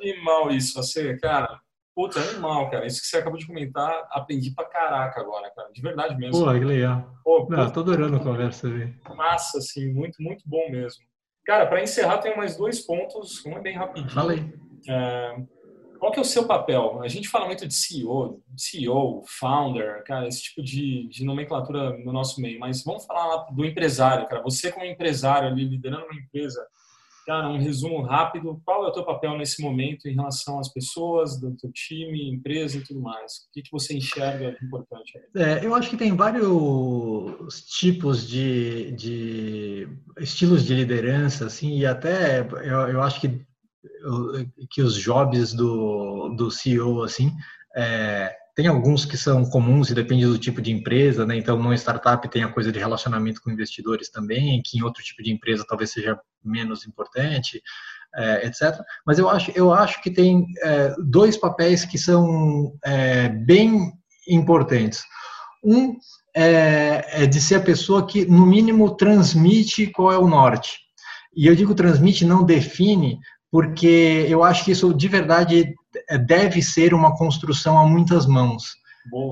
Animal isso, você, cara, Puta, animal, cara. Isso que você acabou de comentar, aprendi pra caraca agora, cara. De verdade mesmo. Pô, que legal. Pô, Não, tô adorando a conversa aí. Massa, assim, muito, muito bom mesmo. Cara, para encerrar, tem mais dois pontos, um é bem rapidinho. Falei. É, qual que é o seu papel? A gente fala muito de CEO, CEO, founder, cara, esse tipo de, de nomenclatura no nosso meio, mas vamos falar do empresário, cara. Você como empresário ali, liderando uma empresa, cara, um resumo rápido, qual é o teu papel nesse momento em relação às pessoas, do teu time, empresa e tudo mais? O que, que você enxerga de importante? É, eu acho que tem vários tipos de, de estilos de liderança, assim, e até eu, eu acho que, que os jobs do, do CEO, assim, é, tem alguns que são comuns e depende do tipo de empresa, né? Então, numa startup tem a coisa de relacionamento com investidores também, que em outro tipo de empresa talvez seja menos importante, é, etc. Mas eu acho, eu acho que tem é, dois papéis que são é, bem importantes. Um é, de ser a pessoa que, no mínimo, transmite qual é o norte. E eu digo transmite, não define, porque eu acho que isso de verdade deve ser uma construção a muitas mãos.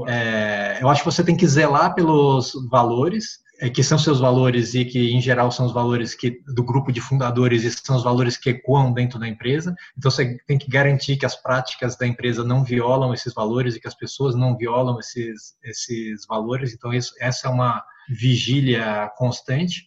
É, eu acho que você tem que zelar pelos valores, é, que são seus valores e que, em geral, são os valores que, do grupo de fundadores e são os valores que ecoam dentro da empresa. Então, você tem que garantir que as práticas da empresa não violam esses valores e que as pessoas não violam esses, esses valores. Então, isso, essa é uma vigília constante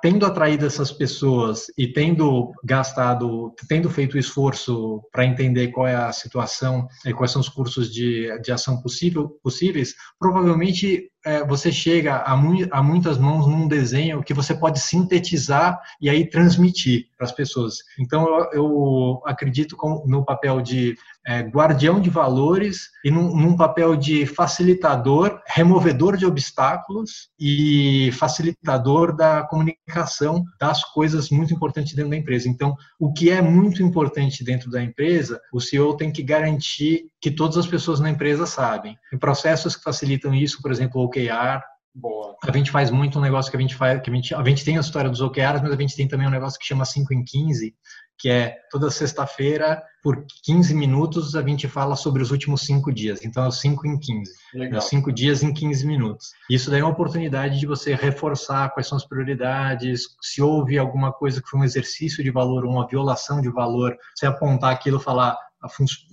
tendo atraído essas pessoas e tendo gastado, tendo feito o esforço para entender qual é a situação e quais são os cursos de, de ação possível, possíveis, provavelmente é, você chega a, mu a, muitas mãos num desenho que você pode sintetizar e aí transmitir para as pessoas. Então, eu, eu acredito com, no papel de é, guardião de valores e num, num, papel de facilitador, removedor de obstáculos e facilitador da comunicação das coisas muito importantes dentro da empresa. Então, o que é muito importante dentro da empresa, o CEO tem que garantir que todas as pessoas na empresa sabem. Tem processos que facilitam isso, por exemplo, o OKR, Boa. A gente faz muito um negócio que a gente faz, que a gente, a gente tem a história dos OKRs, mas a gente tem também um negócio que chama 5 em 15, que é toda sexta-feira, por 15 minutos, a gente fala sobre os últimos cinco dias. Então, é os 5 em 15. Legal. É cinco dias em 15 minutos. Isso daí é uma oportunidade de você reforçar quais são as prioridades, se houve alguma coisa que foi um exercício de valor, uma violação de valor, você apontar aquilo e falar,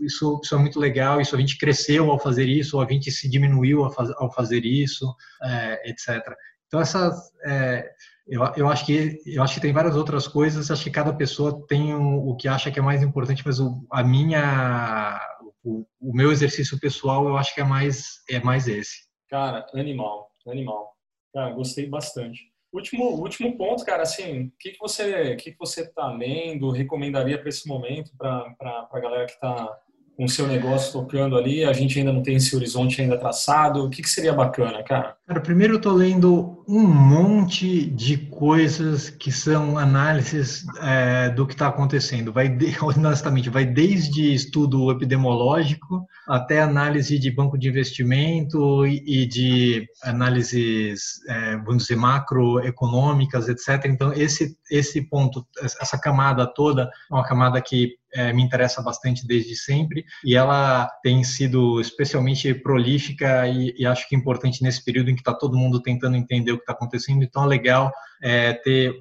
isso, isso é muito legal, isso a gente cresceu ao fazer isso, ou a gente se diminuiu ao, faz, ao fazer isso, é, etc. Então, essas... É, eu, eu, acho que eu acho que tem várias outras coisas. Acho que cada pessoa tem o, o que acha que é mais importante, mas o, a minha, o, o, meu exercício pessoal, eu acho que é mais é mais esse. Cara, animal, animal. Cara, gostei bastante. Último, último ponto, cara, assim, o que, que você, que, que você está lendo, recomendaria para esse momento para a galera que está com o seu negócio tocando ali, a gente ainda não tem esse horizonte ainda traçado. O que, que seria bacana, cara? Cara, primeiro eu estou lendo um monte de coisas que são análises é, do que está acontecendo. Vai, de, honestamente, vai desde estudo epidemiológico até análise de banco de investimento e, de análises, é, vamos dizer, macroeconômicas, etc. Então, esse, esse ponto, essa camada toda é uma camada que é, me interessa bastante desde sempre e ela tem sido especialmente prolífica e, e acho que importante nesse período em que está todo mundo tentando entender o que está acontecendo. Então é legal é, ter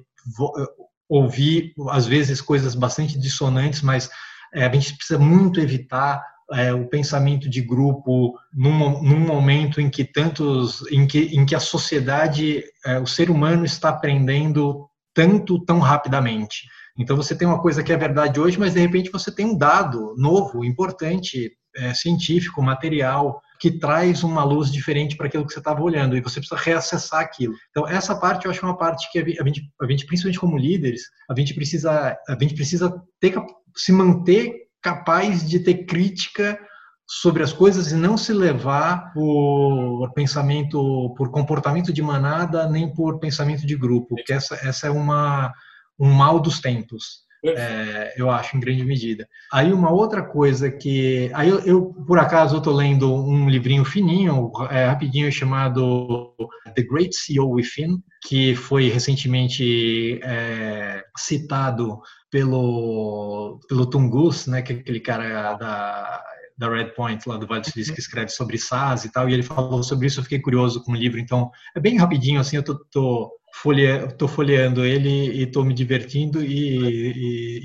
ouvir às vezes coisas bastante dissonantes, mas é, a gente precisa muito evitar é, o pensamento de grupo num, num, momento em que tantos, em que, em que a sociedade, é, o ser humano está aprendendo tanto tão rapidamente. Então você tem uma coisa que é verdade hoje, mas de repente você tem um dado novo, importante, é, científico, material, que traz uma luz diferente para aquilo que você estava olhando e você precisa reacessar aquilo. Então essa parte eu acho uma parte que a gente, a gente principalmente como líderes, a gente precisa, a gente precisa ter se manter capaz de ter crítica sobre as coisas e não se levar por pensamento, por comportamento de manada, nem por pensamento de grupo, que essa, essa é uma, um mal dos tempos. É, eu acho, em grande medida. Aí uma outra coisa que... Aí eu, eu por acaso, estou lendo um livrinho fininho, é, rapidinho, chamado The Great CEO Within, que foi recentemente é, citado pelo, pelo Tungus, né, que é aquele cara da, da Red Point, lá do Vale do Silício, que escreve sobre SaaS e tal, e ele falou sobre isso, eu fiquei curioso com o livro, então é bem rapidinho, assim, eu tô, tô estou folheando ele e estou me divertindo e,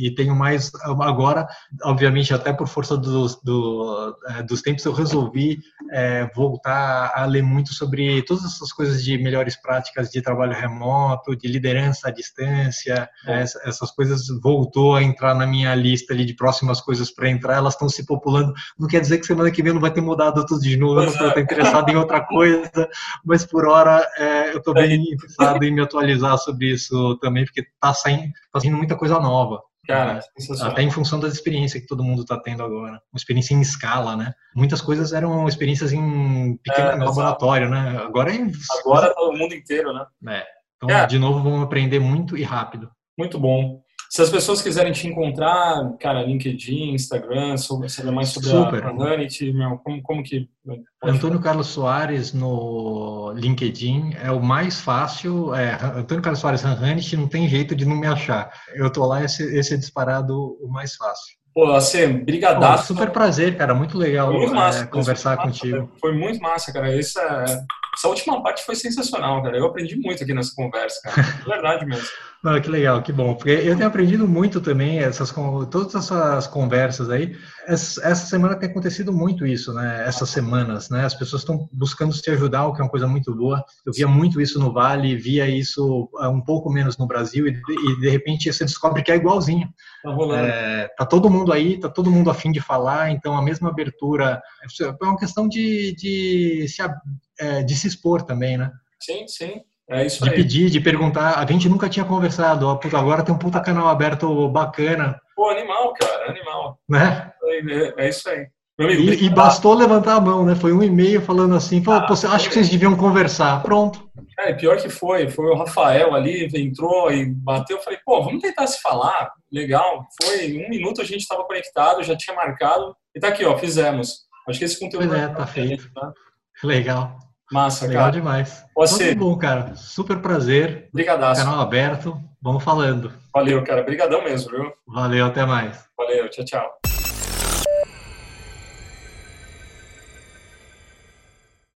e, e, tenho mais agora, obviamente até por força dos, do, é, dos tempos eu resolvi é, voltar a ler muito sobre todas essas coisas de melhores práticas de trabalho remoto, de liderança à distância, é. essas coisas voltou a entrar na minha lista ali de próximas coisas para entrar, elas estão se populando, não quer dizer que semana que vem não vai ter mudado tudo de novo, eu não estou interessado em outra coisa, mas por hora é, eu estou bem interessado em me atualizar sobre isso também, porque está saindo, tá saindo muita coisa nova. Cara, né? até em função das experiências que todo mundo está tendo agora. Uma experiência em escala, né? Muitas coisas eram experiências em pequeno é, laboratório, né? Agora é Agora todo mundo inteiro, né? É. Então, é. de novo, vamos aprender muito e rápido. Muito bom. Se as pessoas quiserem te encontrar, cara, LinkedIn, Instagram, saber mais sobre Super. a Humanity, como, como que... Antônio Carlos Soares no LinkedIn é o mais fácil. É, Antônio Carlos Soares Hanhanit não tem jeito de não me achar. Eu tô lá, esse, esse é disparado o mais fácil. Pô, assim, brigadaço. super prazer, cara. Muito legal muito massa, é, conversar massa, contigo. Foi muito massa, cara. Essa, essa última parte foi sensacional, cara. Eu aprendi muito aqui nessa conversa, cara. De verdade mesmo. Não, que legal, que bom. Porque eu tenho aprendido muito também, essas, todas essas conversas aí. Essa, semana tem acontecido muito isso, né? Essas semanas, né? As pessoas estão buscando se ajudar, o que é uma coisa muito boa. Eu via muito isso no Vale, via isso é, um pouco menos no Brasil, e, e de repente você descobre que é igualzinho. Tá rolando. É, tá todo mundo aí, tá todo mundo afim de falar, então a mesma abertura. É uma questão de, de, se, é, de se expor também, né? Sim, sim. É isso de aí. pedir, de perguntar. A gente nunca tinha conversado. Ó, agora tem um puta canal aberto bacana. Pô, animal, cara, animal. Né? É, é isso aí. Amigo, e, e, bastou levantar a mão, né? Foi um e-mail falando assim, falou, ah, Pô, acho que vocês deviam conversar. Pronto. É, pior que foi. Foi o Rafael ali, entrou e bateu. Eu falei, pô, vamos tentar se falar. Legal. Foi um minuto a gente estava conectado, já tinha marcado. E tá aqui, ó, fizemos. Acho que esse conteúdo... Pois é, tá feito. Tá? Legal. Massa, Legal cara. demais. Você. Muito bom, cara. Super prazer. Obrigadaço. Canal aberto. Vamos falando. Valeu, cara. Obrigadão mesmo, viu? Valeu, até mais. Valeu, tchau, tchau.